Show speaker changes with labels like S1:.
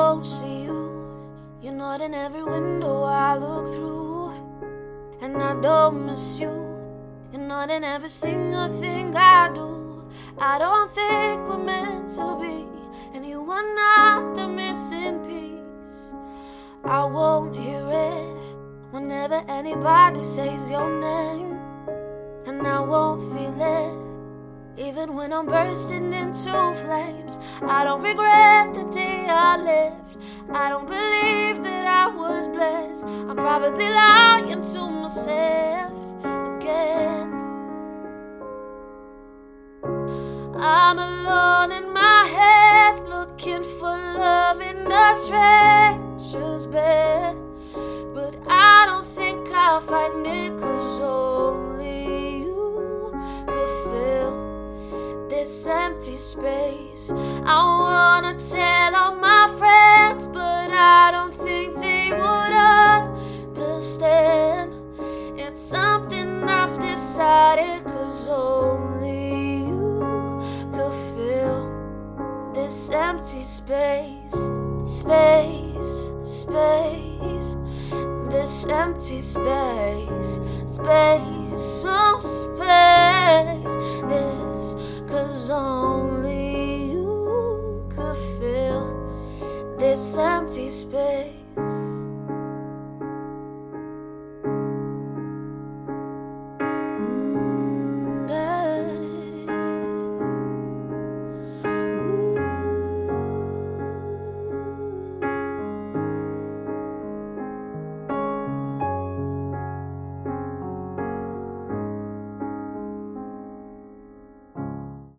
S1: don't see you. You're not in every window I look through. And I don't miss you. You're not in every single thing I do. I don't think we're meant to be. And you are not the missing piece. I won't hear it whenever anybody says your name. And I won't feel it even when I'm bursting into flames. I don't regret the day I lived. I don't believe that I was blessed. I'm probably lying to myself again. I'm alone in my head, looking for love in a stranger's bed. But I don't think I'll find it, cause only you could fill this empty space. I wanna tell something I've decided, cause only you could fill this empty space, space, space, this empty space, space, oh space, this, cause only you could fill this empty space.